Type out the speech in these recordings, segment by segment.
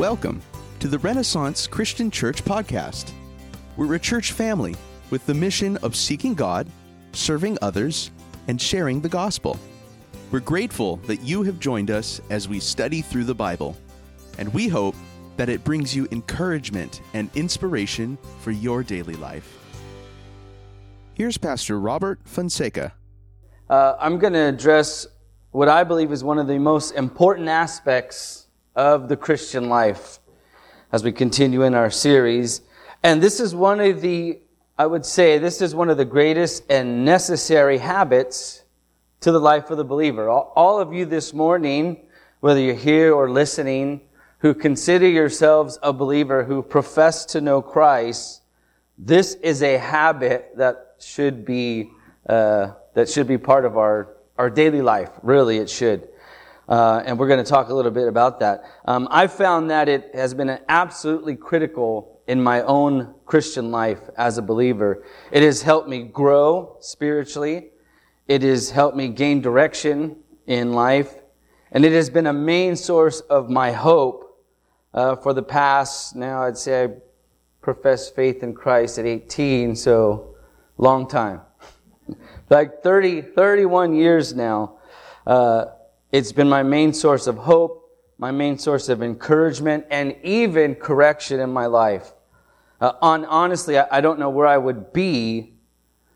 Welcome to the Renaissance Christian Church Podcast. We're a church family with the mission of seeking God, serving others, and sharing the gospel. We're grateful that you have joined us as we study through the Bible, and we hope that it brings you encouragement and inspiration for your daily life. Here's Pastor Robert Fonseca. Uh, I'm going to address what I believe is one of the most important aspects of the Christian life as we continue in our series. And this is one of the, I would say, this is one of the greatest and necessary habits to the life of the believer. All, of you this morning, whether you're here or listening, who consider yourselves a believer, who profess to know Christ, this is a habit that should be, uh, that should be part of our, our daily life. Really, it should. Uh, and we're going to talk a little bit about that. Um, I found that it has been absolutely critical in my own Christian life as a believer. It has helped me grow spiritually. It has helped me gain direction in life. And it has been a main source of my hope uh, for the past, now I'd say I professed faith in Christ at 18, so long time. like 30, 31 years now. Uh, it's been my main source of hope, my main source of encouragement, and even correction in my life. Uh, on, honestly, I, I, don't know where I would be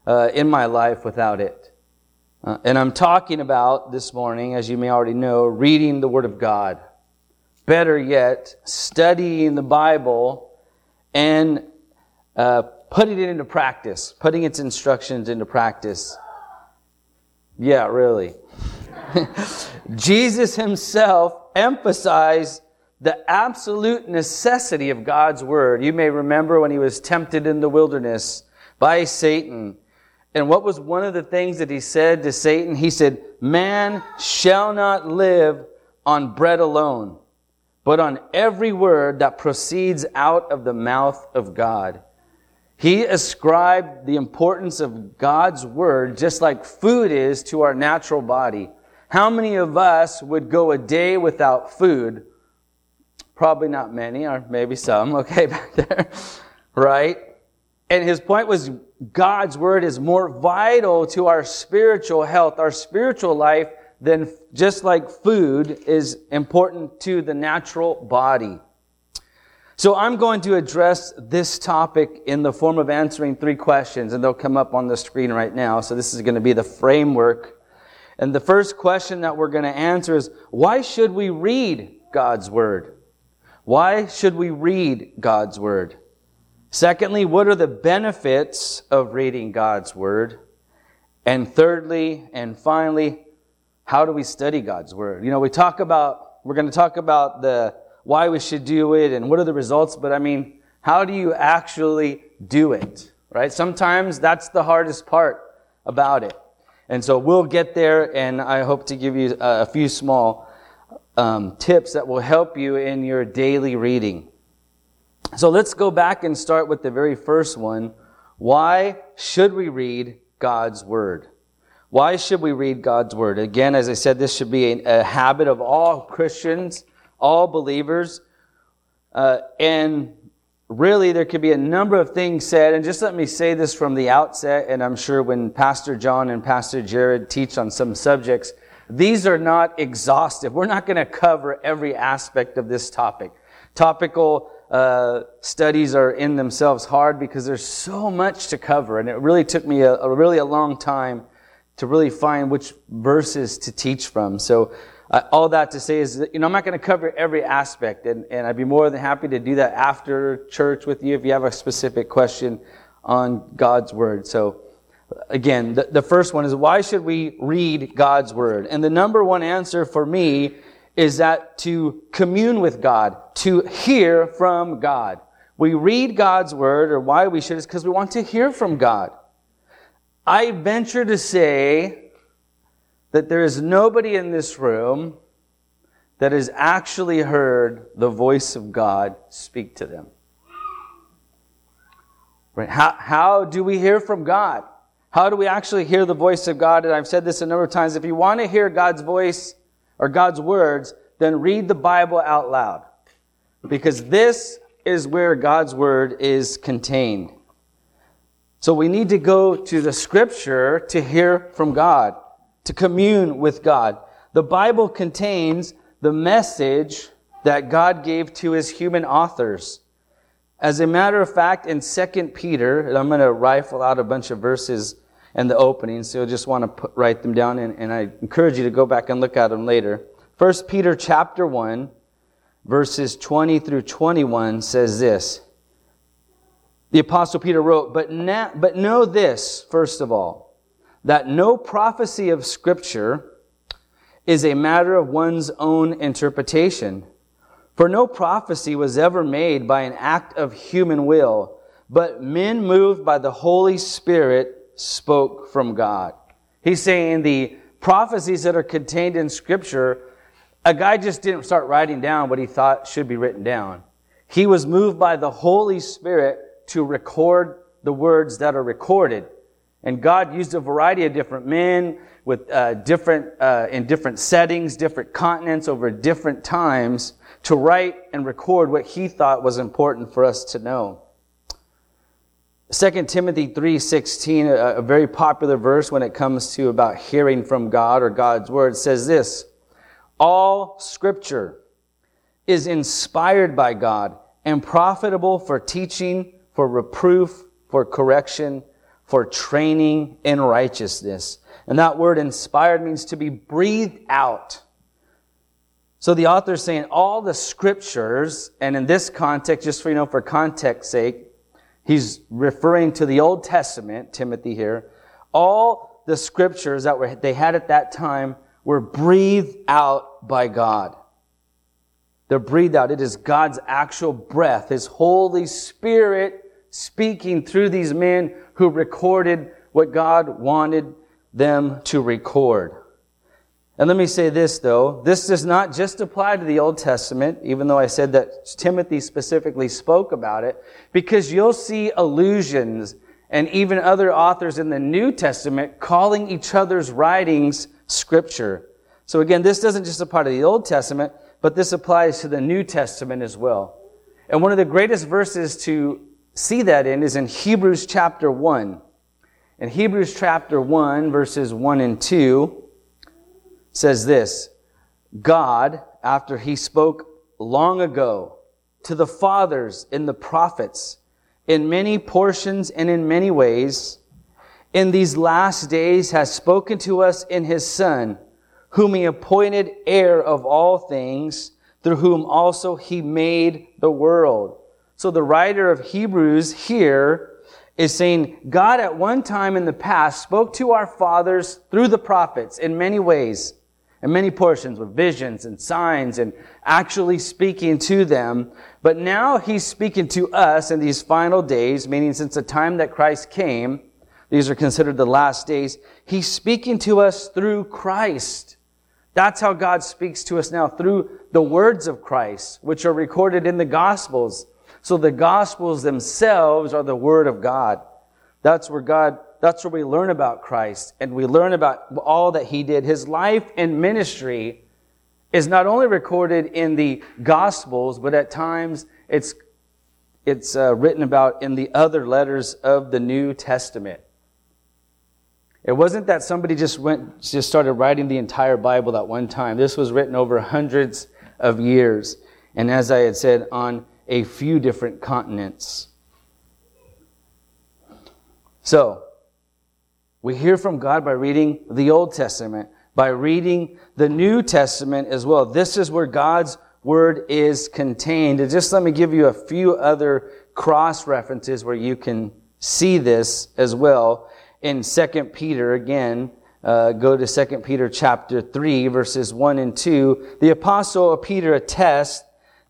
uh, in my life without it. Uh, and I'm talking about this morning, as you may already know, reading the Word of God. Better yet, studying the Bible and uh, putting it into practice, putting its instructions into practice. Yeah, really. Jesus himself emphasized the absolute necessity of God's word. You may remember when he was tempted in the wilderness by Satan. And what was one of the things that he said to Satan? He said, Man shall not live on bread alone, but on every word that proceeds out of the mouth of God. He ascribed the importance of God's word just like food is to our natural body. How many of us would go a day without food? Probably not many, or maybe some, okay, back there, right? And his point was God's word is more vital to our spiritual health, our spiritual life, than just like food is important to the natural body. So I'm going to address this topic in the form of answering three questions, and they'll come up on the screen right now. So this is going to be the framework and the first question that we're going to answer is, why should we read God's Word? Why should we read God's Word? Secondly, what are the benefits of reading God's Word? And thirdly, and finally, how do we study God's Word? You know, we talk about, we're going to talk about the, why we should do it and what are the results, but I mean, how do you actually do it? Right? Sometimes that's the hardest part about it. And so we'll get there, and I hope to give you a few small um, tips that will help you in your daily reading. So let's go back and start with the very first one. Why should we read God's Word? Why should we read God's Word? Again, as I said, this should be a, a habit of all Christians, all believers. Uh, and really there could be a number of things said and just let me say this from the outset and i'm sure when pastor john and pastor jared teach on some subjects these are not exhaustive. We're not going to cover every aspect of this topic. Topical uh, studies are in themselves hard because there's so much to cover and it really took me a, a really a long time to really find which verses to teach from. So uh, all that to say is that, you know, I'm not going to cover every aspect, and, and I'd be more than happy to do that after church with you if you have a specific question on God's Word. So, again, the, the first one is why should we read God's Word? And the number one answer for me is that to commune with God, to hear from God. We read God's Word, or why we should, is because we want to hear from God. I venture to say that there is nobody in this room that has actually heard the voice of God speak to them. Right? How, how do we hear from God? How do we actually hear the voice of God? And I've said this a number of times. If you want to hear God's voice or God's words, then read the Bible out loud. because this is where God's word is contained. So we need to go to the scripture to hear from God, to commune with God. The Bible contains the message that God gave to his human authors. As a matter of fact, in 2 Peter, and I'm going to rifle out a bunch of verses in the opening, so you'll just want to put, write them down, and, and I encourage you to go back and look at them later. 1 Peter chapter 1, verses 20 through 21 says this. The apostle Peter wrote, but, na- but know this, first of all, that no prophecy of scripture is a matter of one's own interpretation. For no prophecy was ever made by an act of human will, but men moved by the Holy Spirit spoke from God. He's saying the prophecies that are contained in scripture, a guy just didn't start writing down what he thought should be written down. He was moved by the Holy Spirit to record the words that are recorded. And God used a variety of different men with uh, different, uh, in different settings, different continents over different times to write and record what he thought was important for us to know. 2 Timothy 3:16, a, a very popular verse when it comes to about hearing from God or God's word says this: All scripture is inspired by God and profitable for teaching, for reproof, for correction, for training in righteousness. And that word inspired means to be breathed out. So the author is saying all the scriptures, and in this context, just for you know, for context sake, he's referring to the Old Testament, Timothy here. All the scriptures that were, they had at that time were breathed out by God. They're breathed out. It is God's actual breath, His Holy Spirit speaking through these men who recorded what God wanted them to record. And let me say this though, this does not just apply to the Old Testament, even though I said that Timothy specifically spoke about it, because you'll see allusions and even other authors in the New Testament calling each other's writings scripture. So again, this doesn't just apply to the Old Testament, but this applies to the New Testament as well. And one of the greatest verses to see that in is in Hebrews chapter 1. In Hebrews chapter 1, verses 1 and 2, says this God, after he spoke long ago to the fathers in the prophets, in many portions and in many ways, in these last days has spoken to us in his Son, whom he appointed heir of all things, through whom also he made the world. So the writer of Hebrews here is saying God at one time in the past spoke to our fathers through the prophets in many ways, in many portions with visions and signs and actually speaking to them. But now he's speaking to us in these final days, meaning since the time that Christ came, these are considered the last days. He's speaking to us through Christ. That's how God speaks to us now through the words of Christ, which are recorded in the Gospels. So the Gospels themselves are the Word of God. That's where God, that's where we learn about Christ and we learn about all that He did. His life and ministry is not only recorded in the Gospels, but at times it's, it's uh, written about in the other letters of the New Testament. It wasn't that somebody just went, just started writing the entire Bible at one time. This was written over hundreds of years. And as I had said, on a few different continents. So, we hear from God by reading the Old Testament, by reading the New Testament as well. This is where God's Word is contained. And just let me give you a few other cross references where you can see this as well. In 2 Peter, again, uh, go to 2 Peter chapter 3, verses 1 and 2. The apostle Peter attests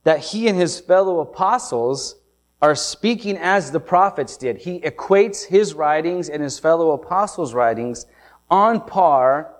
that he and his fellow apostles are speaking as the prophets did. He equates his writings and his fellow apostles' writings on par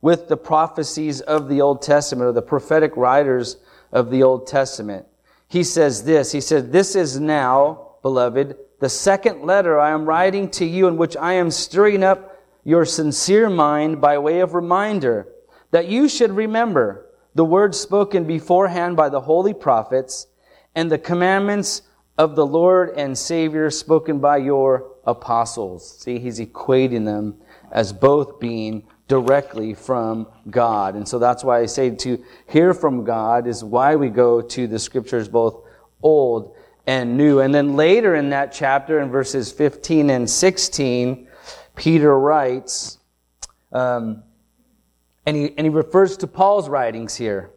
with the prophecies of the Old Testament or the prophetic writers of the Old Testament. He says this, he said, This is now, beloved, the second letter I am writing to you in which I am stirring up your sincere mind by way of reminder that you should remember the words spoken beforehand by the holy prophets and the commandments of the Lord and Savior spoken by your apostles. See, he's equating them as both being directly from God. And so that's why I say to hear from God is why we go to the scriptures both old and new. And then later in that chapter, in verses 15 and 16, Peter writes, um, and, he, and he refers to Paul's writings here.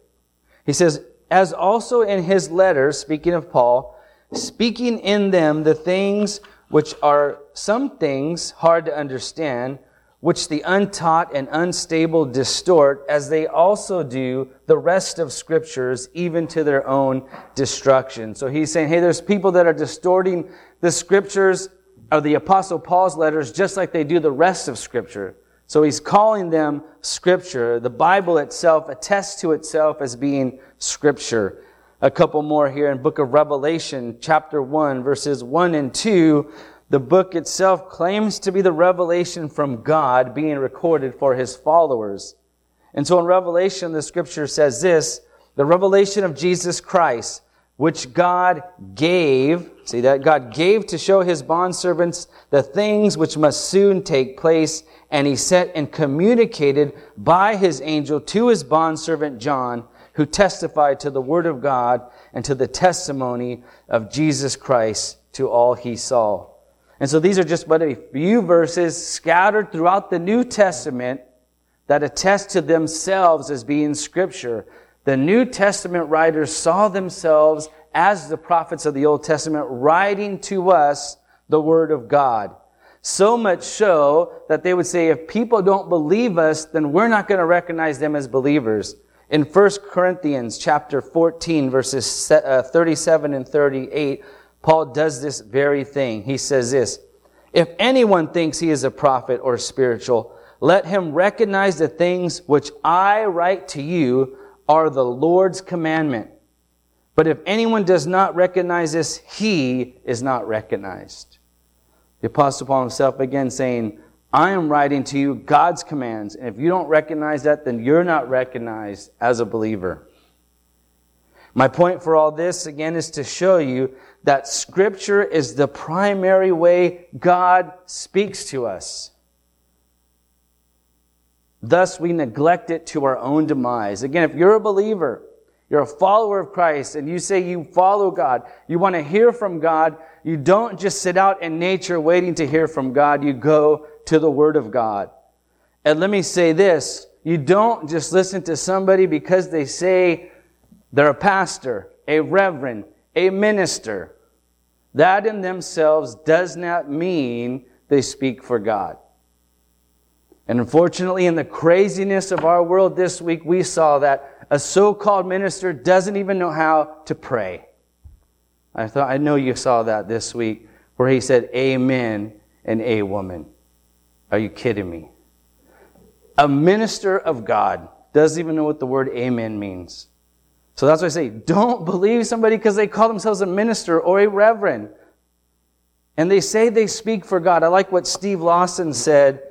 He says, as also in his letters, speaking of Paul, speaking in them the things which are some things hard to understand, which the untaught and unstable distort, as they also do the rest of scriptures, even to their own destruction. So he's saying, hey, there's people that are distorting the scriptures of the apostle Paul's letters just like they do the rest of scripture. So he's calling them scripture. The Bible itself attests to itself as being scripture. A couple more here in book of Revelation, chapter 1, verses 1 and 2 the book itself claims to be the revelation from God being recorded for his followers. And so in Revelation, the scripture says this, the revelation of Jesus Christ, which God gave, see that? God gave to show his bondservants the things which must soon take place, and he sent and communicated by his angel to his bondservant John, who testified to the word of God and to the testimony of Jesus Christ to all he saw. And so these are just but a few verses scattered throughout the New Testament that attest to themselves as being scripture. The New Testament writers saw themselves as the prophets of the Old Testament writing to us the Word of God. So much so that they would say, if people don't believe us, then we're not going to recognize them as believers. In 1 Corinthians chapter 14 verses uh, 37 and 38, Paul does this very thing. He says this, if anyone thinks he is a prophet or spiritual, let him recognize the things which I write to you are the Lord's commandment. But if anyone does not recognize this, he is not recognized. The apostle Paul himself again saying, I am writing to you God's commands. And if you don't recognize that, then you're not recognized as a believer. My point for all this, again, is to show you that Scripture is the primary way God speaks to us. Thus, we neglect it to our own demise. Again, if you're a believer, you're a follower of Christ, and you say you follow God, you want to hear from God, you don't just sit out in nature waiting to hear from God, you go to the Word of God. And let me say this you don't just listen to somebody because they say they're a pastor, a reverend, a minister. That in themselves does not mean they speak for God. And unfortunately, in the craziness of our world this week, we saw that a so-called minister doesn't even know how to pray. I thought, I know you saw that this week where he said amen and a woman. Are you kidding me? A minister of God doesn't even know what the word amen means. So that's why I say, don't believe somebody because they call themselves a minister or a reverend. And they say they speak for God. I like what Steve Lawson said.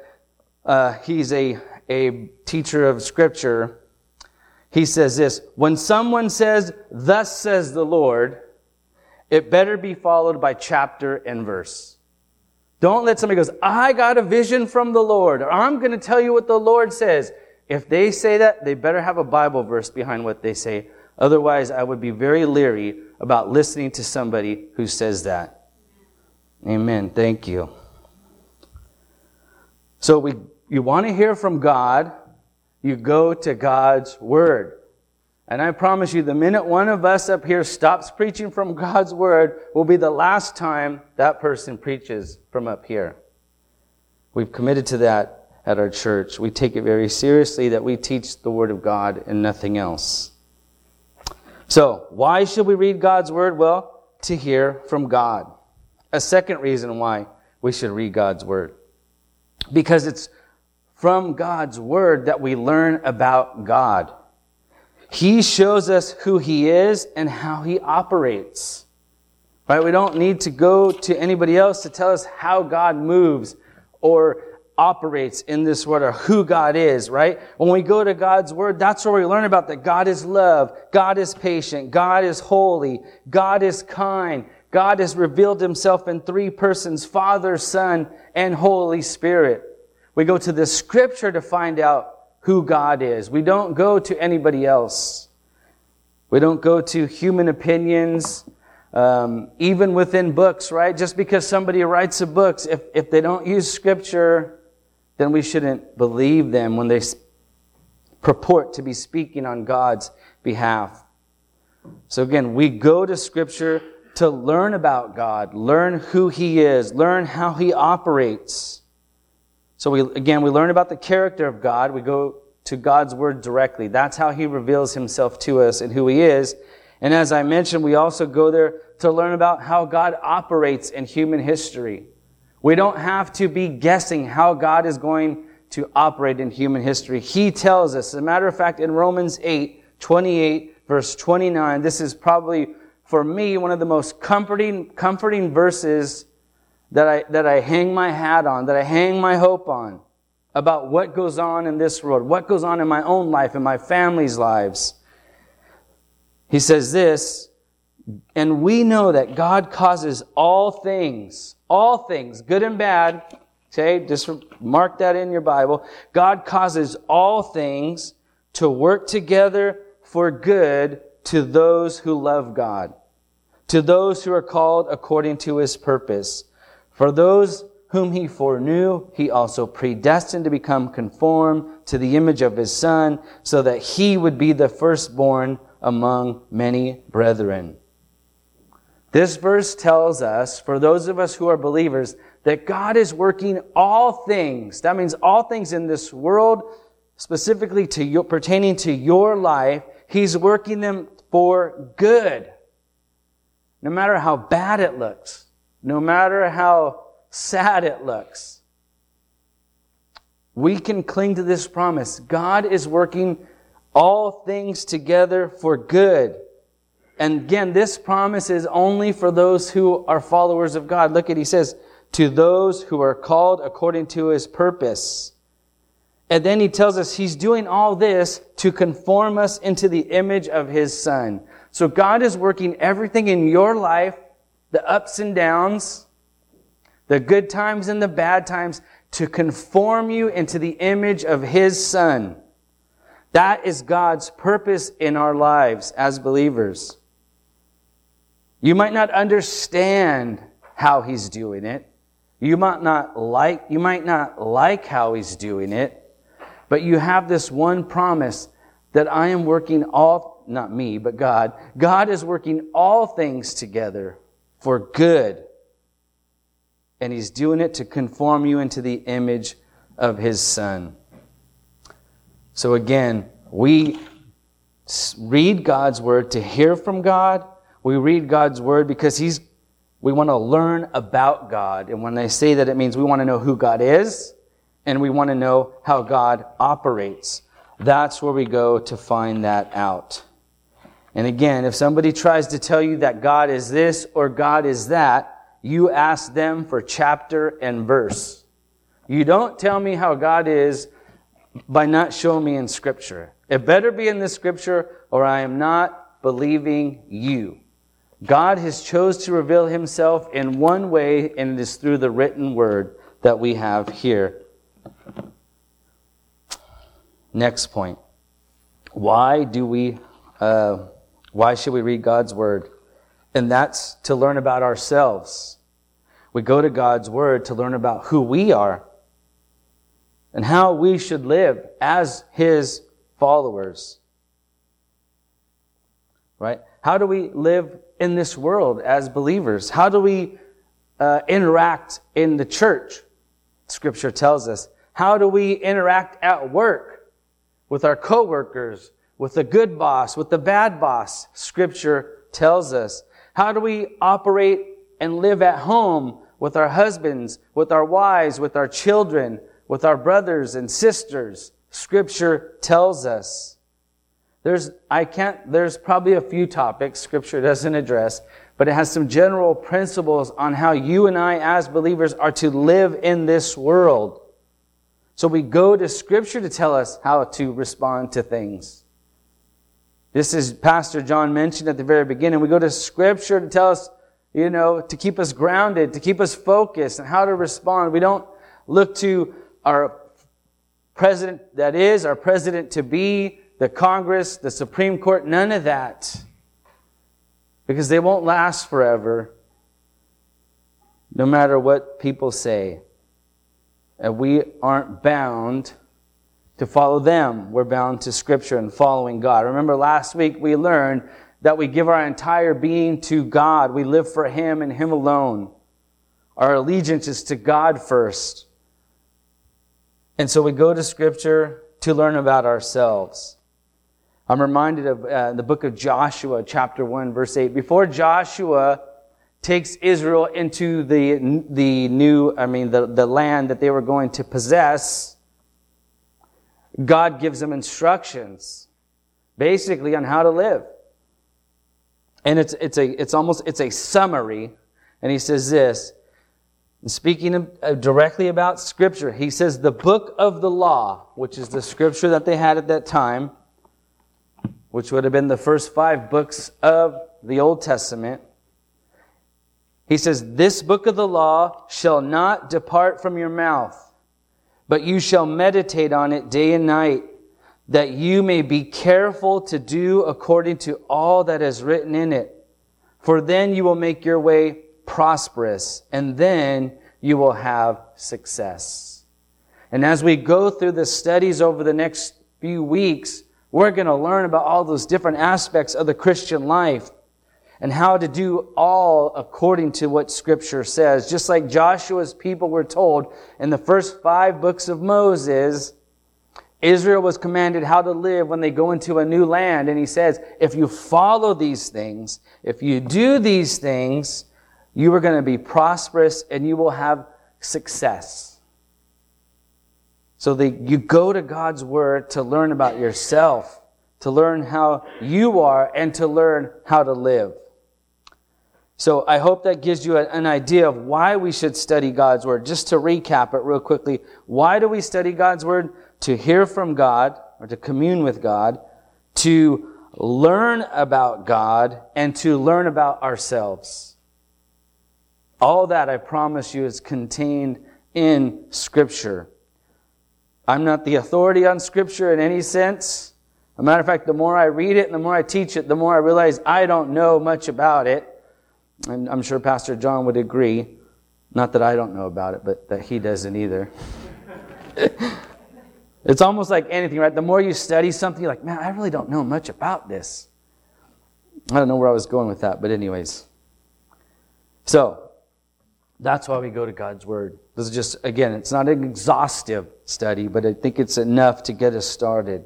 Uh, he's a, a teacher of scripture. He says this, when someone says, thus says the Lord, it better be followed by chapter and verse. Don't let somebody goes, I got a vision from the Lord, or I'm going to tell you what the Lord says. If they say that, they better have a Bible verse behind what they say. Otherwise, I would be very leery about listening to somebody who says that. Amen. Thank you. So we, you want to hear from God, you go to God's Word. And I promise you, the minute one of us up here stops preaching from God's Word will be the last time that person preaches from up here. We've committed to that at our church. We take it very seriously that we teach the Word of God and nothing else. So, why should we read God's Word? Well, to hear from God. A second reason why we should read God's Word. Because it's from God's Word that we learn about God. He shows us who He is and how He operates. Right? We don't need to go to anybody else to tell us how God moves or operates in this world or who God is, right? When we go to God's word, that's where we learn about that God is love, God is patient, God is holy, God is kind, God has revealed himself in three persons, Father, Son, and Holy Spirit. We go to the scripture to find out who God is. We don't go to anybody else. We don't go to human opinions, um, even within books, right? Just because somebody writes a book, if, if they don't use scripture, then we shouldn't believe them when they purport to be speaking on God's behalf. So again, we go to scripture to learn about God, learn who He is, learn how He operates. So we, again, we learn about the character of God. We go to God's Word directly. That's how He reveals Himself to us and who He is. And as I mentioned, we also go there to learn about how God operates in human history. We don't have to be guessing how God is going to operate in human history. He tells us. As a matter of fact, in Romans 8, 28, verse 29, this is probably for me, one of the most comforting, comforting verses that I, that I hang my hat on, that I hang my hope on about what goes on in this world, what goes on in my own life, in my family's lives. He says this, and we know that God causes all things, all things, good and bad, okay, just mark that in your Bible. God causes all things to work together for good to those who love God, to those who are called according to his purpose. For those whom he foreknew, he also predestined to become conformed to the image of his son, so that he would be the firstborn among many brethren. This verse tells us, for those of us who are believers, that God is working all things. That means all things in this world, specifically to your, pertaining to your life. He's working them for good. No matter how bad it looks, no matter how sad it looks, we can cling to this promise. God is working all things together for good. And again, this promise is only for those who are followers of God. Look at, he says, to those who are called according to his purpose. And then he tells us he's doing all this to conform us into the image of his son. So God is working everything in your life, the ups and downs, the good times and the bad times, to conform you into the image of his son. That is God's purpose in our lives as believers. You might not understand how he's doing it. You might not like, you might not like how he's doing it. But you have this one promise that I am working all, not me, but God. God is working all things together for good. And He's doing it to conform you into the image of His Son. So again, we read God's Word to hear from God. We read God's Word because He's, we want to learn about God. And when I say that, it means we want to know who God is and we want to know how God operates. That's where we go to find that out. And again, if somebody tries to tell you that God is this or God is that, you ask them for chapter and verse. You don't tell me how God is by not showing me in scripture. It better be in the scripture or I am not believing you. God has chose to reveal himself in one way and it is through the written word that we have here Next point. Why do we, uh, why should we read God's Word? And that's to learn about ourselves. We go to God's Word to learn about who we are and how we should live as His followers. Right? How do we live in this world as believers? How do we uh, interact in the church? Scripture tells us. How do we interact at work with our coworkers, with the good boss, with the bad boss? Scripture tells us. How do we operate and live at home with our husbands, with our wives, with our children, with our brothers and sisters? Scripture tells us. There's, I can't, there's probably a few topics Scripture doesn't address, but it has some general principles on how you and I as believers are to live in this world. So we go to Scripture to tell us how to respond to things. This is Pastor John mentioned at the very beginning. We go to Scripture to tell us, you know, to keep us grounded, to keep us focused, and how to respond. We don't look to our president that is, our president to be, the Congress, the Supreme Court, none of that. Because they won't last forever, no matter what people say. And we aren't bound to follow them. We're bound to Scripture and following God. Remember last week we learned that we give our entire being to God. We live for Him and Him alone. Our allegiance is to God first. And so we go to Scripture to learn about ourselves. I'm reminded of uh, the book of Joshua, chapter 1, verse 8. Before Joshua takes Israel into the, the new, I mean, the, the land that they were going to possess, God gives them instructions, basically, on how to live. And it's, it's, a, it's almost, it's a summary. And he says this, speaking uh, directly about scripture, he says the book of the law, which is the scripture that they had at that time, which would have been the first five books of the Old Testament. He says, this book of the law shall not depart from your mouth but you shall meditate on it day and night, that you may be careful to do according to all that is written in it. For then you will make your way prosperous, and then you will have success. And as we go through the studies over the next few weeks, we're going to learn about all those different aspects of the Christian life and how to do all according to what scripture says. Just like Joshua's people were told in the first five books of Moses, Israel was commanded how to live when they go into a new land. And he says, if you follow these things, if you do these things, you are going to be prosperous and you will have success. So they, you go to God's Word to learn about yourself, to learn how you are, and to learn how to live. So I hope that gives you an idea of why we should study God's Word. Just to recap it real quickly. Why do we study God's Word? To hear from God, or to commune with God, to learn about God, and to learn about ourselves. All that, I promise you, is contained in Scripture. I'm not the authority on Scripture in any sense. As a matter of fact, the more I read it and the more I teach it, the more I realize I don't know much about it. And I'm sure Pastor John would agree. Not that I don't know about it, but that he doesn't either. it's almost like anything, right? The more you study something, you're like, man, I really don't know much about this. I don't know where I was going with that, but, anyways. So, that's why we go to God's Word. This is just, again, it's not an exhaustive study, but I think it's enough to get us started.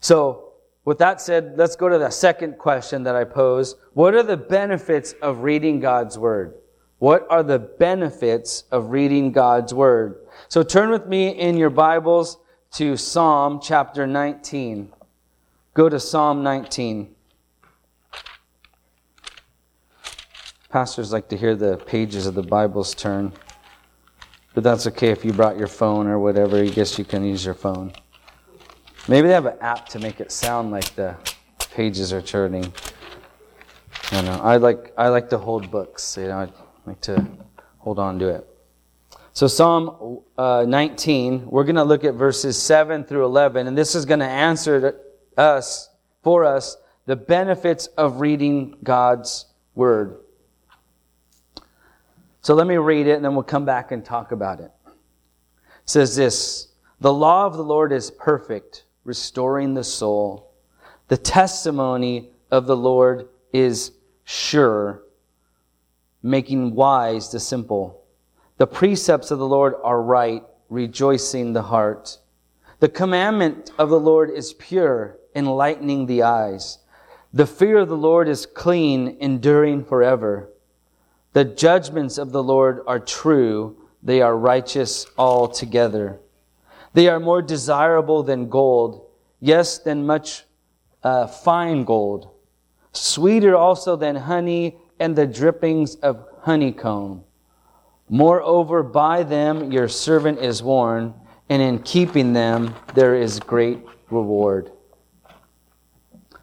So, with that said, let's go to the second question that I pose. What are the benefits of reading God's Word? What are the benefits of reading God's Word? So turn with me in your Bibles to Psalm chapter 19. Go to Psalm 19. Pastors like to hear the pages of the Bibles turn. But that's okay if you brought your phone or whatever. I guess you can use your phone. Maybe they have an app to make it sound like the pages are turning. I know. I like I like to hold books. You know, I like to hold on to it. So Psalm uh, 19, we're going to look at verses 7 through 11, and this is going to answer us for us the benefits of reading God's word. So let me read it, and then we'll come back and talk about it. It says this: The law of the Lord is perfect restoring the soul. The testimony of the Lord is sure, making wise the simple. The precepts of the Lord are right, rejoicing the heart. The commandment of the Lord is pure, enlightening the eyes. The fear of the Lord is clean, enduring forever. The judgments of the Lord are true, they are righteous altogether. They are more desirable than gold, yes, than much uh, fine gold, sweeter also than honey and the drippings of honeycomb. Moreover, by them your servant is warned, and in keeping them there is great reward.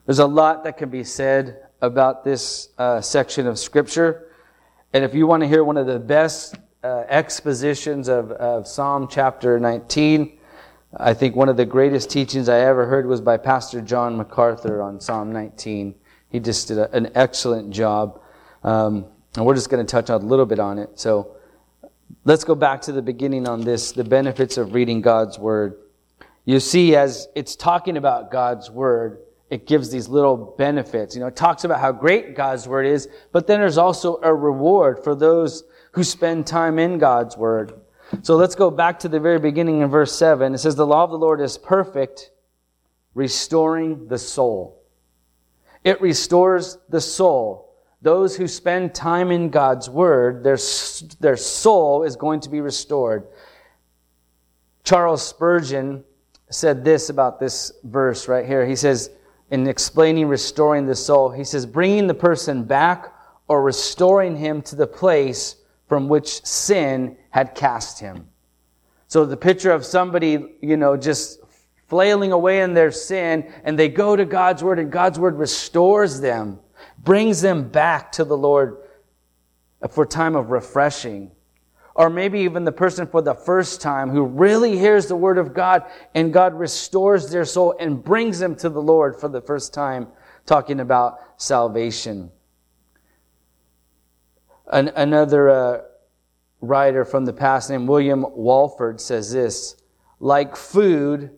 There's a lot that can be said about this uh, section of Scripture. And if you want to hear one of the best uh, expositions of, of Psalm chapter 19, I think one of the greatest teachings I ever heard was by Pastor John MacArthur on Psalm 19. He just did a, an excellent job. Um, and we're just going to touch on a little bit on it. So let's go back to the beginning on this the benefits of reading God's Word. You see, as it's talking about God's Word, it gives these little benefits. You know, it talks about how great God's Word is, but then there's also a reward for those who spend time in God's Word. So let's go back to the very beginning in verse 7. It says, The law of the Lord is perfect, restoring the soul. It restores the soul. Those who spend time in God's Word, their, their soul is going to be restored. Charles Spurgeon said this about this verse right here. He says, in explaining restoring the soul, he says, bringing the person back or restoring him to the place from which sin had cast him. So the picture of somebody, you know, just flailing away in their sin and they go to God's word and God's word restores them, brings them back to the Lord for time of refreshing. Or maybe even the person for the first time who really hears the word of God and God restores their soul and brings them to the Lord for the first time, talking about salvation. An, another uh, writer from the past named William Walford says this like food,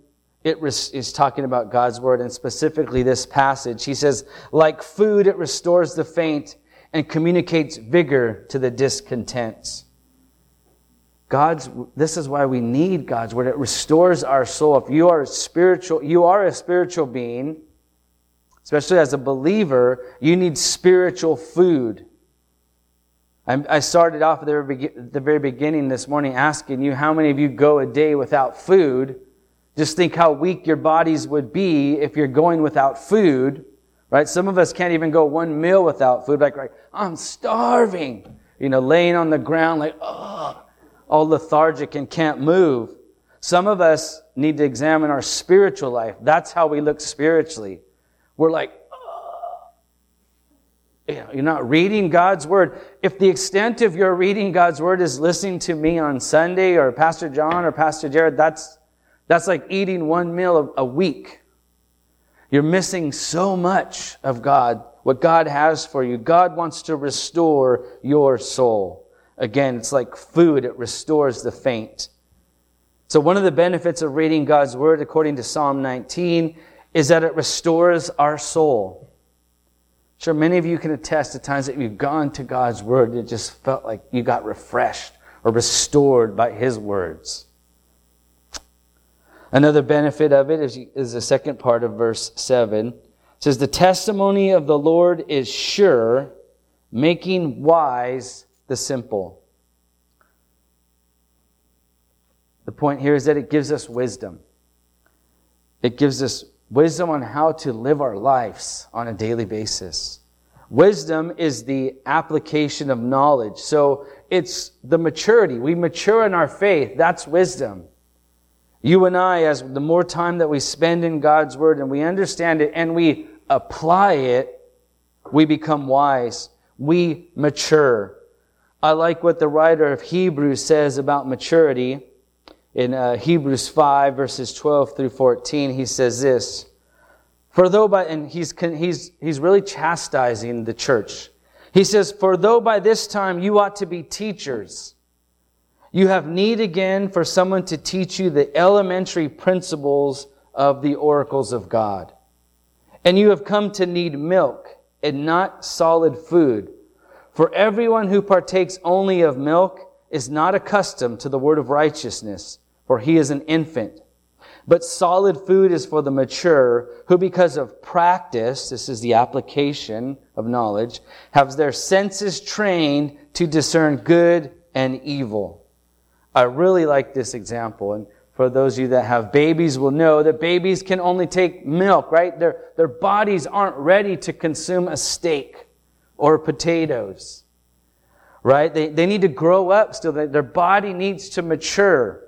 it is talking about God's word and specifically this passage. He says, like food, it restores the faint and communicates vigor to the discontent. God's, this is why we need God's word. It restores our soul. If you are spiritual, you are a spiritual being, especially as a believer, you need spiritual food. I started off at the very beginning this morning asking you how many of you go a day without food. Just think how weak your bodies would be if you're going without food, right? Some of us can't even go one meal without food. Like, right, I'm starving. You know, laying on the ground like, oh, all lethargic and can't move. Some of us need to examine our spiritual life. That's how we look spiritually. We're like, you're not reading God's word. If the extent of your reading God's word is listening to me on Sunday or Pastor John or Pastor Jared, that's, that's like eating one meal a week. You're missing so much of God, what God has for you. God wants to restore your soul. Again, it's like food, it restores the faint. So, one of the benefits of reading God's Word, according to Psalm 19, is that it restores our soul. Sure, many of you can attest to times that you've gone to God's Word and it just felt like you got refreshed or restored by His words. Another benefit of it is, is the second part of verse 7. It says, The testimony of the Lord is sure, making wise the simple. The point here is that it gives us wisdom. It gives us wisdom on how to live our lives on a daily basis. Wisdom is the application of knowledge. So it's the maturity. We mature in our faith. That's wisdom. You and I, as the more time that we spend in God's Word and we understand it and we apply it, we become wise. We mature. I like what the writer of Hebrews says about maturity. In uh, Hebrews 5, verses 12 through 14, he says this For though by, and he's, he's, he's really chastising the church. He says, For though by this time you ought to be teachers, you have need again for someone to teach you the elementary principles of the oracles of God. And you have come to need milk and not solid food. For everyone who partakes only of milk is not accustomed to the word of righteousness, for he is an infant. But solid food is for the mature, who because of practice, this is the application of knowledge, have their senses trained to discern good and evil. I really like this example, and for those of you that have babies will know that babies can only take milk, right? Their, their bodies aren't ready to consume a steak or potatoes. Right? They, they need to grow up still. Their body needs to mature.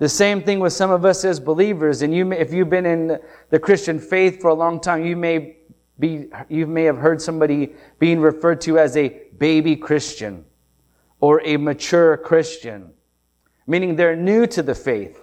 The same thing with some of us as believers. And you may, if you've been in the Christian faith for a long time, you may be, you may have heard somebody being referred to as a baby Christian or a mature Christian, meaning they're new to the faith.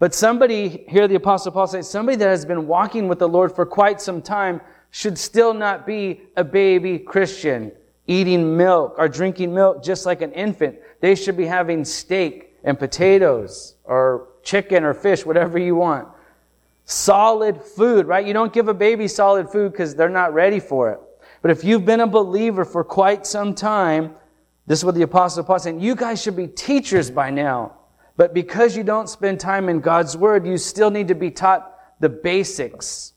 But somebody, here the Apostle Paul says, somebody that has been walking with the Lord for quite some time should still not be a baby Christian, eating milk or drinking milk just like an infant. They should be having steak and potatoes or chicken or fish, whatever you want. Solid food, right? You don't give a baby solid food because they're not ready for it. But if you've been a believer for quite some time, this is what the Apostle Paul saying. You guys should be teachers by now. But because you don't spend time in God's Word, you still need to be taught the basics.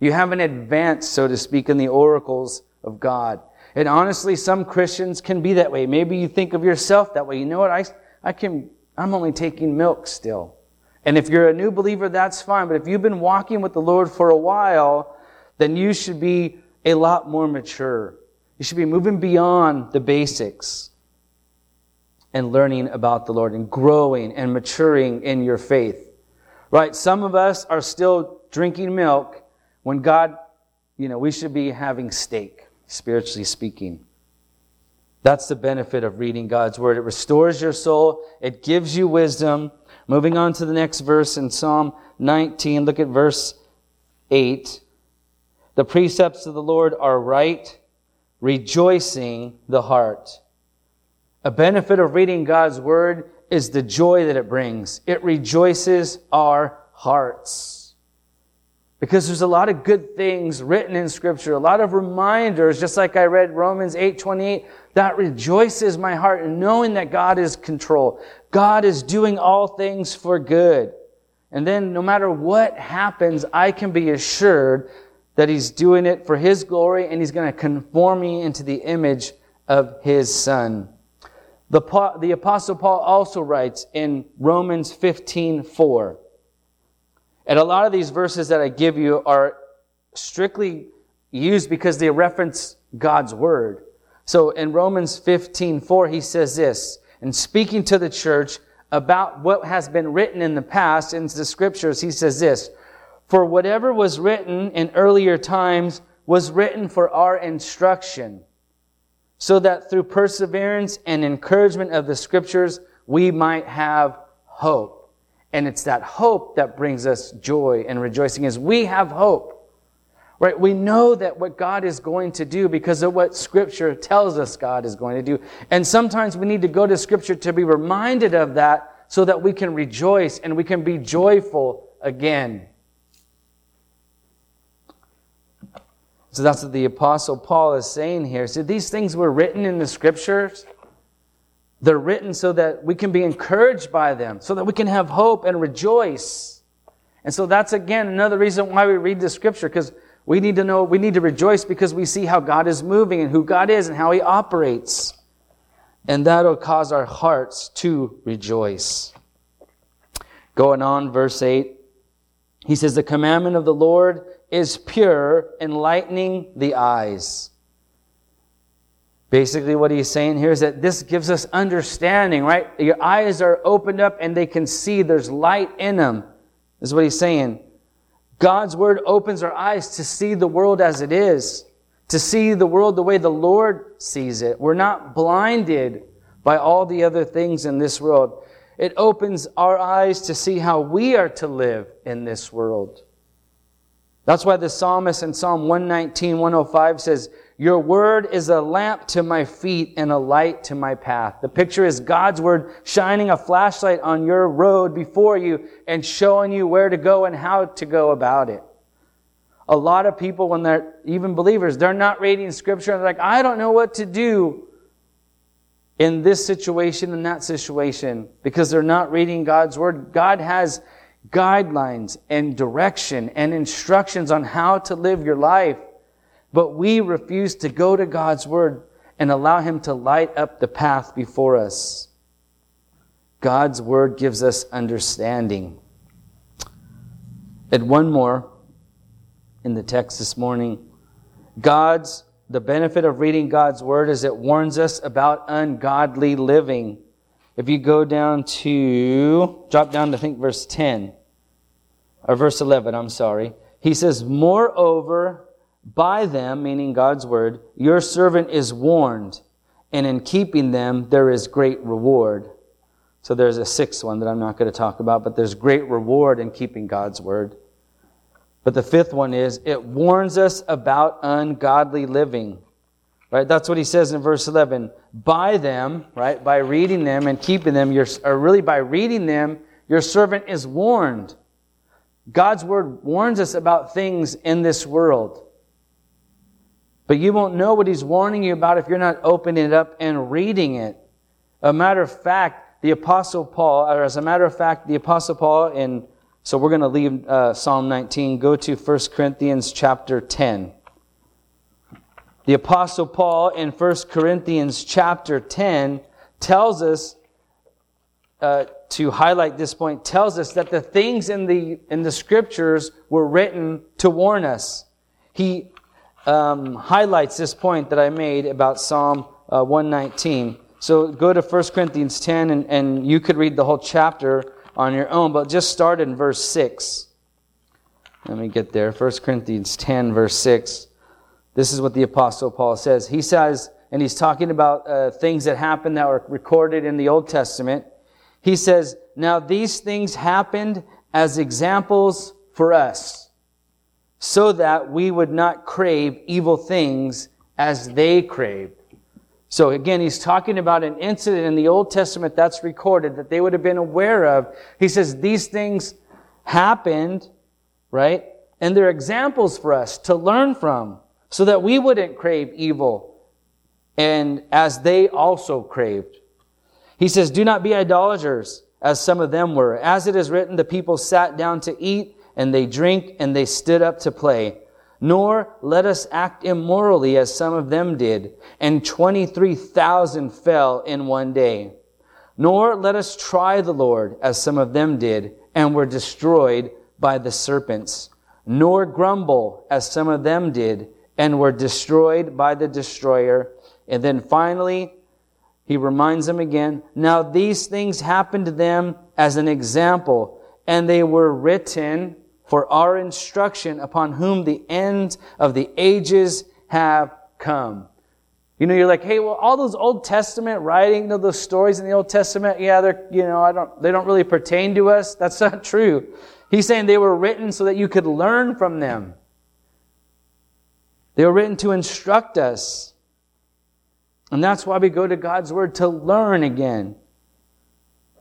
You haven't advanced, so to speak, in the oracles of God. And honestly, some Christians can be that way. Maybe you think of yourself that way. You know what? I, I can, I'm only taking milk still. And if you're a new believer, that's fine. But if you've been walking with the Lord for a while, then you should be a lot more mature. You should be moving beyond the basics and learning about the Lord and growing and maturing in your faith. Right? Some of us are still drinking milk when God, you know, we should be having steak, spiritually speaking. That's the benefit of reading God's Word. It restores your soul. It gives you wisdom. Moving on to the next verse in Psalm 19, look at verse 8. The precepts of the Lord are right, rejoicing the heart. A benefit of reading God's Word is the joy that it brings. It rejoices our hearts. Because there's a lot of good things written in Scripture, a lot of reminders, just like I read Romans 8 28, that rejoices my heart in knowing that God is control. God is doing all things for good. And then no matter what happens, I can be assured that He's doing it for His glory and He's going to conform me into the image of His Son. The, the Apostle Paul also writes in Romans 15 4. And a lot of these verses that I give you are strictly used because they reference God's Word. So in Romans 15 4, he says this, and speaking to the church about what has been written in the past in the scriptures, he says this, for whatever was written in earlier times was written for our instruction, so that through perseverance and encouragement of the scriptures, we might have hope. And it's that hope that brings us joy and rejoicing as we have hope. Right? We know that what God is going to do because of what scripture tells us God is going to do. And sometimes we need to go to scripture to be reminded of that so that we can rejoice and we can be joyful again. So that's what the Apostle Paul is saying here. So these things were written in the scriptures. They're written so that we can be encouraged by them, so that we can have hope and rejoice. And so that's again another reason why we read the scripture, because we need to know, we need to rejoice because we see how God is moving and who God is and how He operates. And that'll cause our hearts to rejoice. Going on, verse 8, he says, The commandment of the Lord is pure, enlightening the eyes. Basically, what he's saying here is that this gives us understanding, right? Your eyes are opened up and they can see there's light in them. Is what he's saying. God's word opens our eyes to see the world as it is, to see the world the way the Lord sees it. We're not blinded by all the other things in this world. It opens our eyes to see how we are to live in this world. That's why the psalmist in Psalm 119, 105 says, Your word is a lamp to my feet and a light to my path. The picture is God's word shining a flashlight on your road before you and showing you where to go and how to go about it. A lot of people, when they're even believers, they're not reading scripture and they're like, I don't know what to do in this situation and that situation because they're not reading God's word. God has guidelines and direction and instructions on how to live your life. But we refuse to go to God's Word and allow Him to light up the path before us. God's Word gives us understanding. And one more in the text this morning. God's, the benefit of reading God's Word is it warns us about ungodly living. If you go down to, drop down to, think, verse 10, or verse 11, I'm sorry. He says, Moreover, by them, meaning God's word, your servant is warned, and in keeping them there is great reward. So there's a sixth one that I'm not going to talk about, but there's great reward in keeping God's word. But the fifth one is it warns us about ungodly living. Right? That's what he says in verse 11. By them, right? By reading them and keeping them, you're, or really by reading them, your servant is warned. God's word warns us about things in this world. But you won't know what he's warning you about if you're not opening it up and reading it. A matter of fact, the apostle Paul, or as a matter of fact, the apostle Paul in, so we're going to leave uh, Psalm 19, go to 1 Corinthians chapter 10. The apostle Paul in 1 Corinthians chapter 10 tells us, uh, to highlight this point, tells us that the things in the, in the scriptures were written to warn us. He um, highlights this point that I made about Psalm uh, 119. So go to 1 Corinthians 10 and, and you could read the whole chapter on your own, but just start in verse 6. Let me get there. 1 Corinthians 10, verse 6. This is what the Apostle Paul says. He says, and he's talking about uh, things that happened that were recorded in the Old Testament. He says, Now these things happened as examples for us, so that we would not crave evil things as they craved. So again, he's talking about an incident in the Old Testament that's recorded that they would have been aware of. He says these things happened, right? And they're examples for us to learn from so that we wouldn't crave evil and as they also craved. He says, do not be idolaters as some of them were. As it is written, the people sat down to eat and they drink and they stood up to play. Nor let us act immorally as some of them did, and 23,000 fell in one day. Nor let us try the Lord as some of them did, and were destroyed by the serpents. Nor grumble as some of them did, and were destroyed by the destroyer. And then finally, he reminds them again, now these things happened to them as an example, and they were written for our instruction upon whom the end of the ages have come. You know, you're like, hey, well, all those Old Testament writing, you know, those stories in the Old Testament, yeah, they're, you know, I don't, they don't really pertain to us. That's not true. He's saying they were written so that you could learn from them. They were written to instruct us. And that's why we go to God's Word to learn again.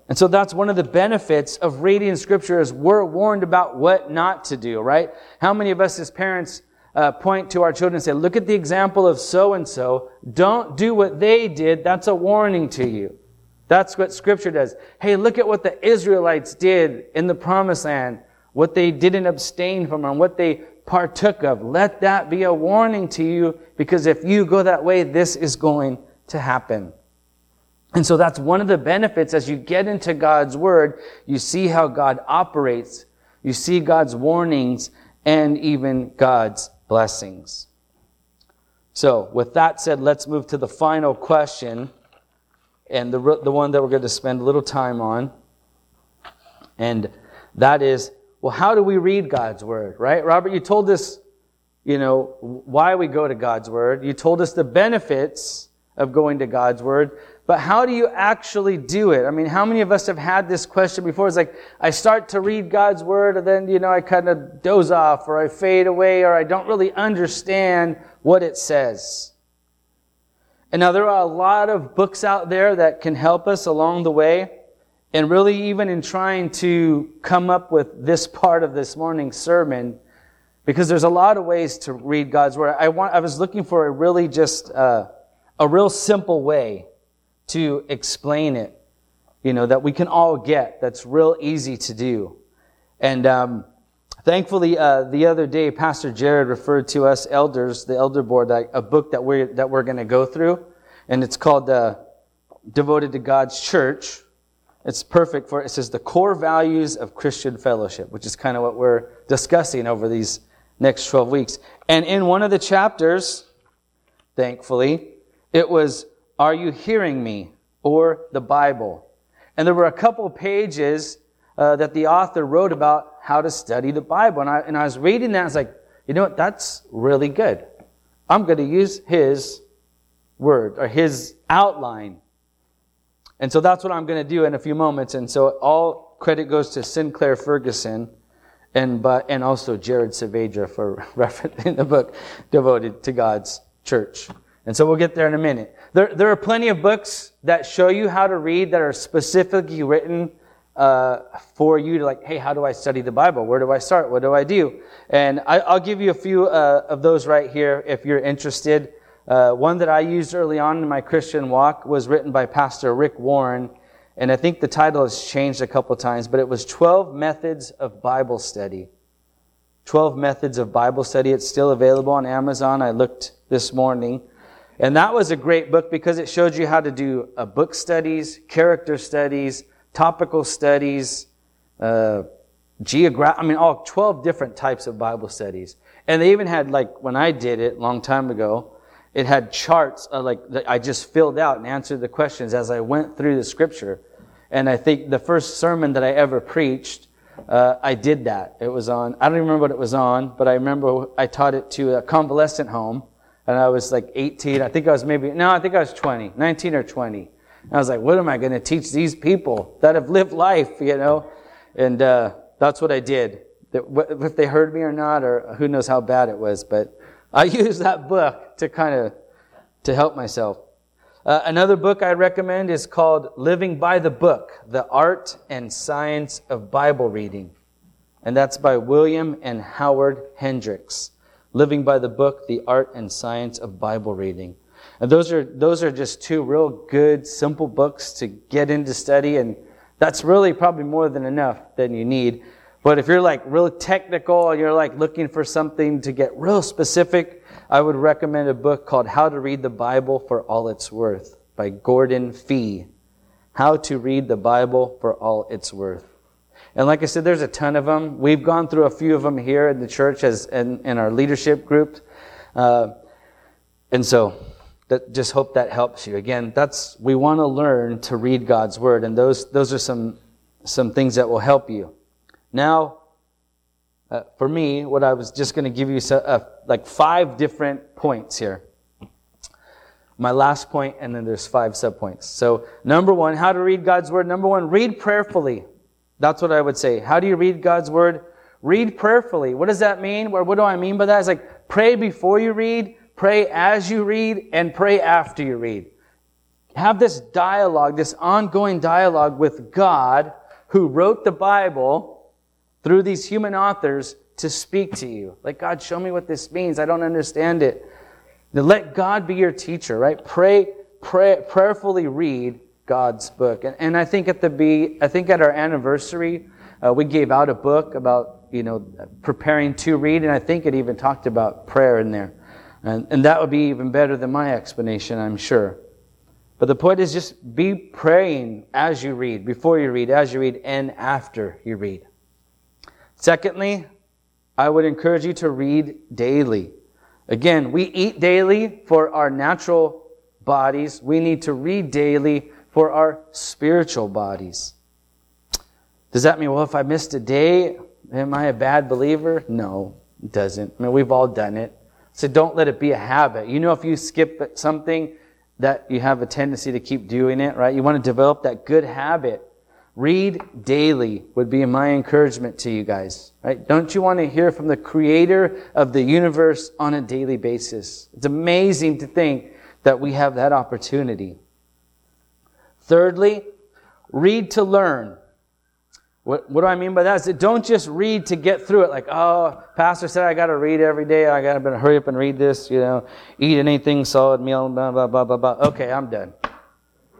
And so that's one of the benefits of reading Scripture is we're warned about what not to do, right? How many of us as parents uh, point to our children and say, look at the example of so and so. Don't do what they did. That's a warning to you. That's what Scripture does. Hey, look at what the Israelites did in the promised land, what they didn't abstain from, and what they partook of. Let that be a warning to you because if you go that way, this is going to happen. And so that's one of the benefits as you get into God's Word, you see how God operates, you see God's warnings, and even God's blessings. So, with that said, let's move to the final question, and the, the one that we're going to spend a little time on. And that is well, how do we read God's word, right? Robert, you told us, you know, why we go to God's word. You told us the benefits of going to God's word. But how do you actually do it? I mean, how many of us have had this question before? It's like, I start to read God's word and then, you know, I kind of doze off or I fade away or I don't really understand what it says. And now there are a lot of books out there that can help us along the way. And really, even in trying to come up with this part of this morning's sermon, because there's a lot of ways to read God's Word. I want, I was looking for a really just, uh, a real simple way to explain it, you know, that we can all get, that's real easy to do. And, um, thankfully, uh, the other day, Pastor Jared referred to us elders, the elder board, a book that we're, that we're going to go through. And it's called, uh, Devoted to God's Church. It's perfect for, it says the core values of Christian fellowship, which is kind of what we're discussing over these next 12 weeks. And in one of the chapters, thankfully, it was, Are you hearing me? or the Bible. And there were a couple pages uh, that the author wrote about how to study the Bible. And I, and I was reading that, I was like, you know what? That's really good. I'm going to use his word or his outline. And so that's what I'm going to do in a few moments. And so all credit goes to Sinclair Ferguson and, but, and also Jared Saavedra for referencing the book devoted to God's church. And so we'll get there in a minute. There, there are plenty of books that show you how to read that are specifically written uh, for you to like, hey, how do I study the Bible? Where do I start? What do I do? And I, will give you a few uh, of those right here if you're interested. Uh, one that I used early on in my Christian walk was written by Pastor Rick Warren, and I think the title has changed a couple times, but it was 12 Methods of Bible Study. 12 Methods of Bible Study. It's still available on Amazon. I looked this morning. And that was a great book because it showed you how to do uh, book studies, character studies, topical studies, uh, geograph, I mean, all 12 different types of Bible studies. And they even had, like, when I did it a long time ago, it had charts, uh, like, that I just filled out and answered the questions as I went through the scripture. And I think the first sermon that I ever preached, uh, I did that. It was on, I don't remember what it was on, but I remember I taught it to a convalescent home. And I was like 18. I think I was maybe, no, I think I was 20, 19 or 20. And I was like, what am I going to teach these people that have lived life, you know? And uh, that's what I did. If they heard me or not, or who knows how bad it was, but I used that book to kind of to help myself. Uh, another book I recommend is called Living by the Book: The Art and Science of Bible Reading, and that's by William and Howard Hendricks. Living by the Book: The Art and Science of Bible Reading. And those are, those are just two real good, simple books to get into study. And that's really probably more than enough than you need. But if you're like real technical and you're like looking for something to get real specific, I would recommend a book called How to Read the Bible for All It's Worth by Gordon Fee. How to Read the Bible for All It's Worth. And like I said, there's a ton of them. We've gone through a few of them here in the church as in, in our leadership group. Uh, and so that just hope that helps you. Again, that's we want to learn to read God's word, and those those are some some things that will help you. Now, uh, for me, what I was just going to give you so, uh, like five different points here. My last point, and then there's five subpoints. So, number one, how to read God's word. Number one, read prayerfully. That's what I would say. How do you read God's word? Read prayerfully. What does that mean? What do I mean by that? It's like pray before you read, Pray as you read and pray after you read. Have this dialogue, this ongoing dialogue with God who wrote the Bible through these human authors to speak to you. Like, God, show me what this means. I don't understand it. Now, let God be your teacher, right? Pray, pray, prayerfully read God's book. And, and I think at the be, I think at our anniversary, uh, we gave out a book about, you know, preparing to read, and I think it even talked about prayer in there. And, and that would be even better than my explanation, I'm sure. But the point is just be praying as you read, before you read, as you read, and after you read. Secondly, I would encourage you to read daily. Again, we eat daily for our natural bodies. We need to read daily for our spiritual bodies. Does that mean, well, if I missed a day, am I a bad believer? No, it doesn't. I mean, we've all done it. So don't let it be a habit. You know, if you skip something, that you have a tendency to keep doing it, right? You want to develop that good habit. Read daily would be my encouragement to you guys, right? Don't you want to hear from the creator of the universe on a daily basis? It's amazing to think that we have that opportunity. Thirdly, read to learn. What, what do I mean by that? Is that don't just read to get through it. Like, oh, pastor said I got to read every day. I got to hurry up and read this. You know, eat anything solid meal. Blah blah blah blah blah. Okay, I'm done.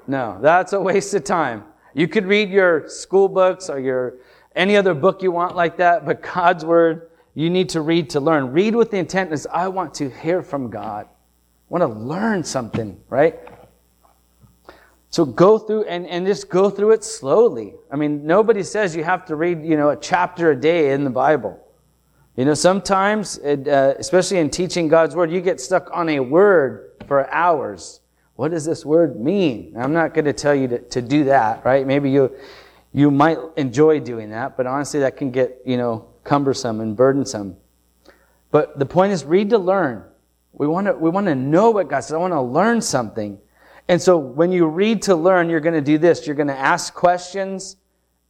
No, that's a waste of time. You could read your school books or your any other book you want like that, but God's word you need to read to learn. Read with the intent is I want to hear from God. I want to learn something, right? So go through and, and just go through it slowly. I mean, nobody says you have to read, you know, a chapter a day in the Bible. You know, sometimes, it, uh, especially in teaching God's Word, you get stuck on a word for hours. what does this word mean? I'm not going to tell you to, to do that, right? Maybe you, you might enjoy doing that, but honestly, that can get, you know, cumbersome and burdensome. But the point is read to learn. We want to, we want to know what God says. I want to learn something. And so when you read to learn, you're going to do this. You're going to ask questions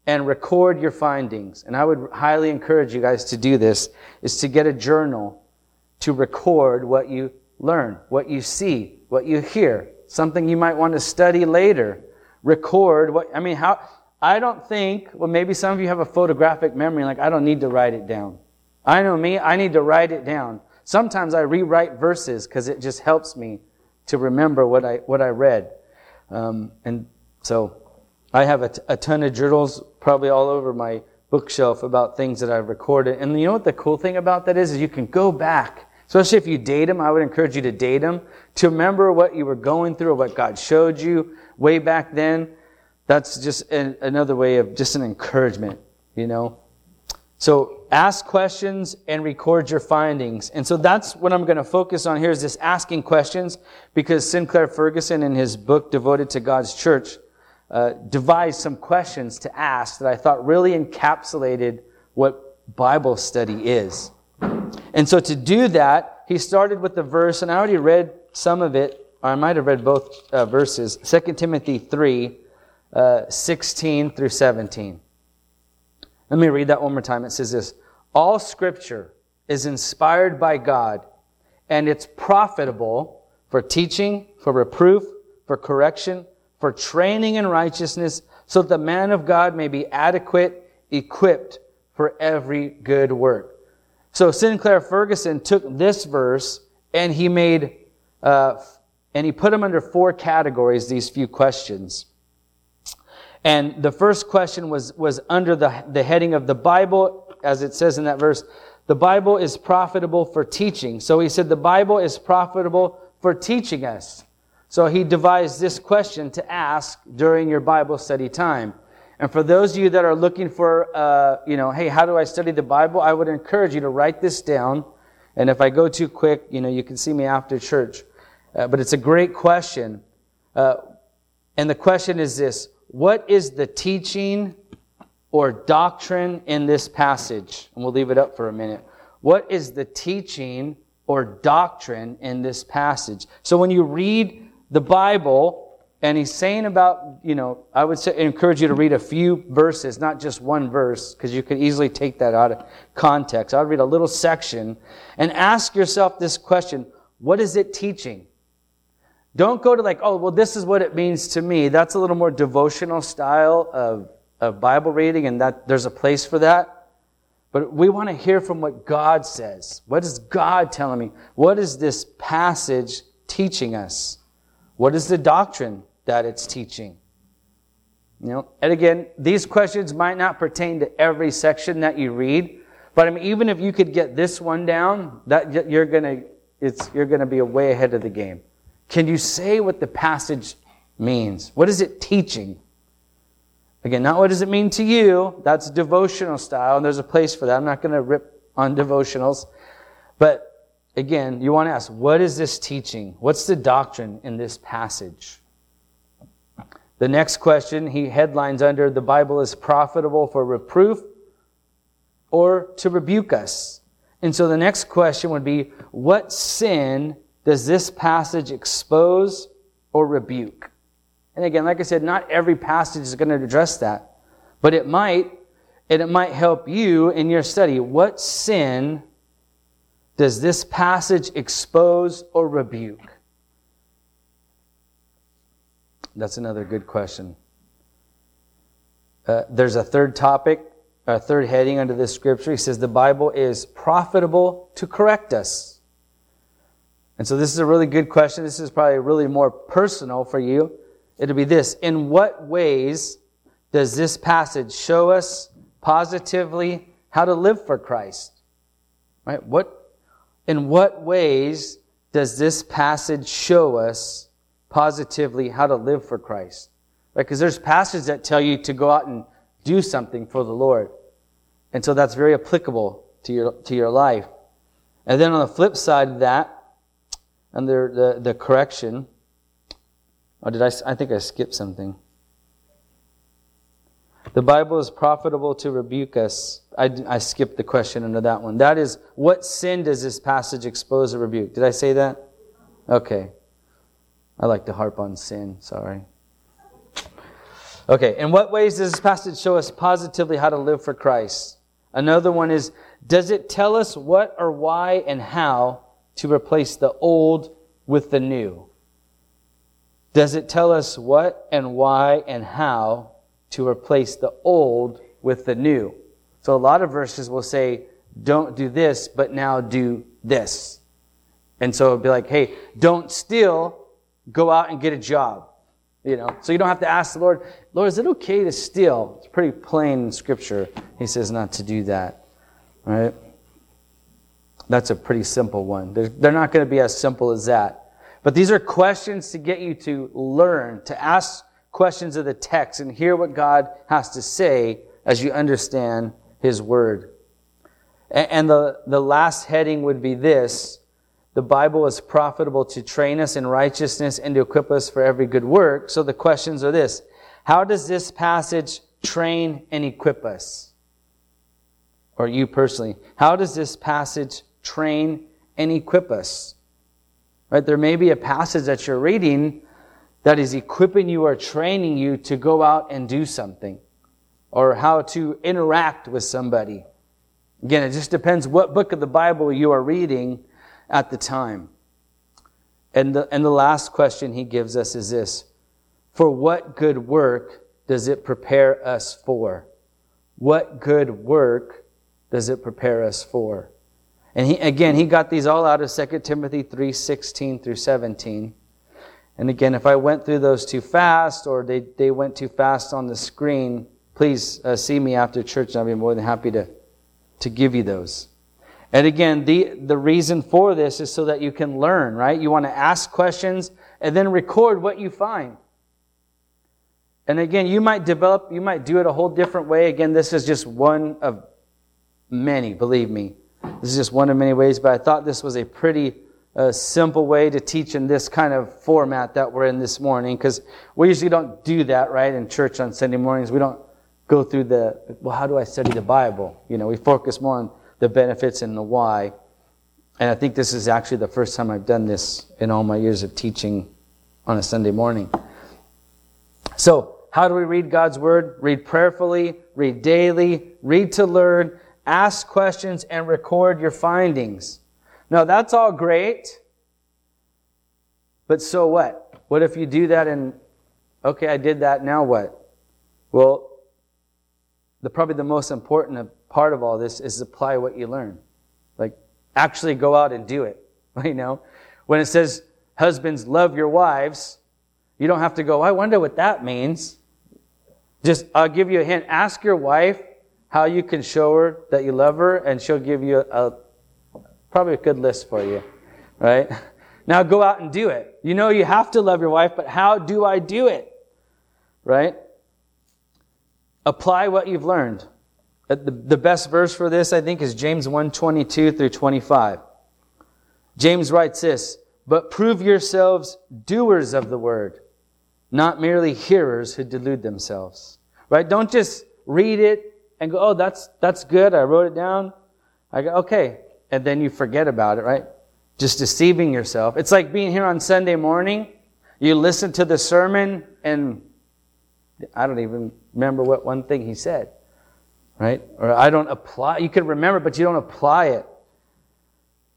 and record your findings. And I would highly encourage you guys to do this, is to get a journal to record what you learn, what you see, what you hear, something you might want to study later. Record what, I mean, how, I don't think, well, maybe some of you have a photographic memory, like, I don't need to write it down. I know me, I need to write it down. Sometimes I rewrite verses because it just helps me to remember what I, what I read. Um, and so I have a, t- a ton of journals probably all over my bookshelf about things that I've recorded. And you know what the cool thing about that is, is you can go back Especially if you date them, I would encourage you to date them, to remember what you were going through or what God showed you way back then. That's just an, another way of just an encouragement, you know. So ask questions and record your findings. And so that's what I'm going to focus on here is this asking questions because Sinclair Ferguson in his book devoted to God's church uh, devised some questions to ask that I thought really encapsulated what Bible study is. And so to do that, he started with the verse, and I already read some of it, or I might have read both uh, verses 2 Timothy 3 uh, 16 through 17. Let me read that one more time. It says this All scripture is inspired by God, and it's profitable for teaching, for reproof, for correction, for training in righteousness, so that the man of God may be adequate, equipped for every good work. So Sinclair Ferguson took this verse and he made, uh, and he put them under four categories, these few questions. And the first question was, was under the, the heading of the Bible, as it says in that verse, the Bible is profitable for teaching. So he said the Bible is profitable for teaching us. So he devised this question to ask during your Bible study time. And for those of you that are looking for, uh, you know, hey, how do I study the Bible? I would encourage you to write this down. And if I go too quick, you know, you can see me after church. Uh, but it's a great question. Uh, and the question is this What is the teaching or doctrine in this passage? And we'll leave it up for a minute. What is the teaching or doctrine in this passage? So when you read the Bible, and he's saying about, you know, I would say, encourage you to read a few verses, not just one verse, because you could easily take that out of context. I'd read a little section and ask yourself this question What is it teaching? Don't go to like, oh, well, this is what it means to me. That's a little more devotional style of, of Bible reading, and that there's a place for that. But we want to hear from what God says. What is God telling me? What is this passage teaching us? What is the doctrine that it's teaching. You know, and again, these questions might not pertain to every section that you read, but I mean, even if you could get this one down, that you're gonna, it's, you're gonna be way ahead of the game. Can you say what the passage means? What is it teaching? Again, not what does it mean to you? That's devotional style, and there's a place for that. I'm not going to rip on devotionals. But again, you want to ask, what is this teaching? What's the doctrine in this passage? The next question he headlines under the Bible is profitable for reproof or to rebuke us. And so the next question would be what sin does this passage expose or rebuke? And again, like I said, not every passage is going to address that, but it might, and it might help you in your study. What sin does this passage expose or rebuke? That's another good question. Uh, there's a third topic, a third heading under this scripture. He says the Bible is profitable to correct us. And so this is a really good question. This is probably really more personal for you. It'll be this. In what ways does this passage show us positively how to live for Christ? Right? What, in what ways does this passage show us positively how to live for Christ. Right? Because there's passages that tell you to go out and do something for the Lord. And so that's very applicable to your, to your life. And then on the flip side of that, under the, the correction, Did I? I think I skipped something. The Bible is profitable to rebuke us. I, I skipped the question under that one. That is, what sin does this passage expose or rebuke? Did I say that? Okay. I like to harp on sin. Sorry. Okay. In what ways does this passage show us positively how to live for Christ? Another one is, does it tell us what or why and how to replace the old with the new? Does it tell us what and why and how to replace the old with the new? So a lot of verses will say, don't do this, but now do this. And so it'll be like, hey, don't steal, go out and get a job. You know, so you don't have to ask the Lord, Lord, is it okay to steal? It's pretty plain in Scripture. He says not to do that. Right? That's a pretty simple one. They're not going to be as simple as that. But these are questions to get you to learn, to ask questions of the text and hear what God has to say as you understand His Word. And, the, the last heading would be this the Bible is profitable to train us in righteousness and to equip us for every good work. So the questions are this How does this passage train and equip us? Or you personally, how does this passage train and equip us. Right? There may be a passage that you're reading that is equipping you or training you to go out and do something or how to interact with somebody. Again, it just depends what book of the Bible you are reading at the time. And the, and the last question he gives us is this For what good work does it prepare us for? What good work does it prepare us for? And he, again, he got these all out of 2 Timothy 3 16 through 17. And again, if I went through those too fast or they, they went too fast on the screen, please uh, see me after church and I'll be more than happy to, to give you those. And again, the, the reason for this is so that you can learn, right? You want to ask questions and then record what you find. And again, you might develop, you might do it a whole different way. Again, this is just one of many, believe me. This is just one of many ways, but I thought this was a pretty uh, simple way to teach in this kind of format that we're in this morning, because we usually don't do that, right, in church on Sunday mornings. We don't go through the, well, how do I study the Bible? You know, we focus more on the benefits and the why. And I think this is actually the first time I've done this in all my years of teaching on a Sunday morning. So, how do we read God's Word? Read prayerfully, read daily, read to learn, ask questions, and record your findings. Now, that's all great, but so what? What if you do that and, okay, I did that, now what? Well, the, probably the most important part of all this is apply what you learn. Like, actually go out and do it. You know? When it says, husbands, love your wives, you don't have to go, I wonder what that means. Just, I'll give you a hint. Ask your wife how you can show her that you love her, and she'll give you a, probably a good list for you, right? Now go out and do it. You know you have to love your wife, but how do I do it? Right? Apply what you've learned. Uh, the, the best verse for this, I think, is James 1 22 through 25. James writes this, but prove yourselves doers of the word, not merely hearers who delude themselves. Right? Don't just read it and go, oh, that's, that's good. I wrote it down. I go, okay. And then you forget about it, right? Just deceiving yourself. It's like being here on Sunday morning. You listen to the sermon and I don't even remember what one thing he said, right? Or I don't apply. You can remember, but you don't apply it.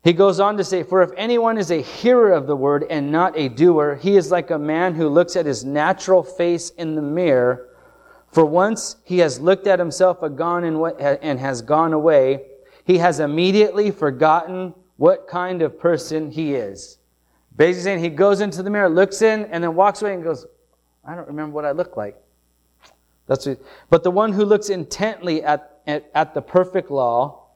He goes on to say, For if anyone is a hearer of the word and not a doer, he is like a man who looks at his natural face in the mirror for once he has looked at himself and has gone away, he has immediately forgotten what kind of person he is. Basically saying he goes into the mirror, looks in, and then walks away and goes, I don't remember what I look like. That's what, but the one who looks intently at, at, at the perfect law,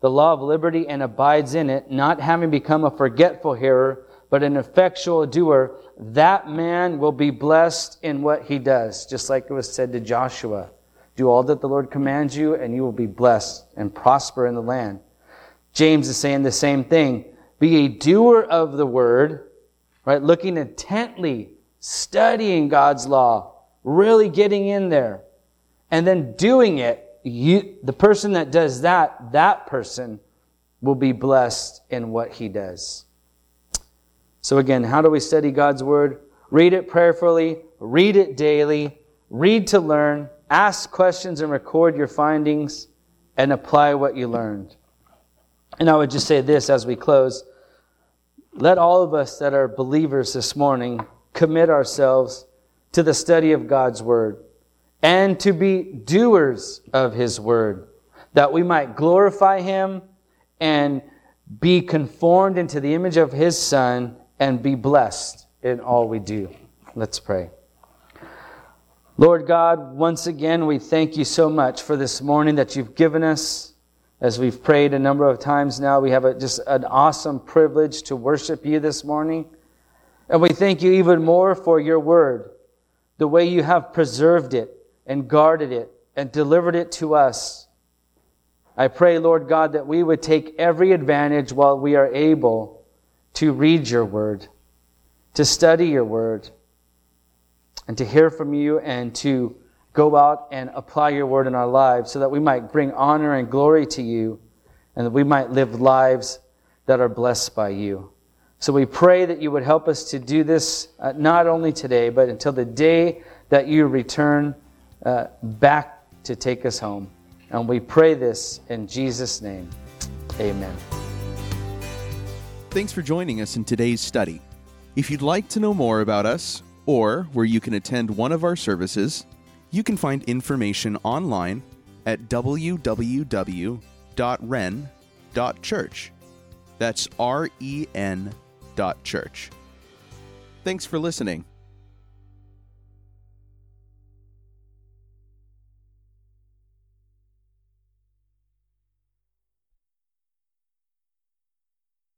the law of liberty, and abides in it, not having become a forgetful hearer, but an effectual doer, that man will be blessed in what he does. Just like it was said to Joshua. Do all that the Lord commands you, and you will be blessed and prosper in the land. James is saying the same thing. Be a doer of the word, right? Looking intently, studying God's law, really getting in there, and then doing it, you, the person that does that, that person will be blessed in what he does. So again, how do we study God's word? Read it prayerfully, read it daily, read to learn, ask questions and record your findings, and apply what you learned. And I would just say this as we close. Let all of us that are believers this morning commit ourselves to the study of God's word and to be doers of his word, that we might glorify him and be conformed into the image of his son and be blessed in all we do. Let's pray. Lord God, once again, we thank you so much for this morning that you've given us. As we've prayed a number of times now, we have a, just an awesome privilege to worship you this morning. And we thank you even more for your word, the way you have preserved it and guarded it and delivered it to us. I pray, Lord God, that we would take every advantage while we are able to read your word, to study your word, and to hear from you and to go out and apply your word in our lives so that we might bring honor and glory to you and that we might live lives that are blessed by you. So we pray that you would help us to do this uh, not only today, but until the day that you return uh, back to take us home. And we pray this in Jesus' name. Amen. Thanks for joining us in today's study. If you'd like to know more about us or where you can attend one of our services, you can find information online at www.ren.church. That's R E N dot church. Thanks for listening.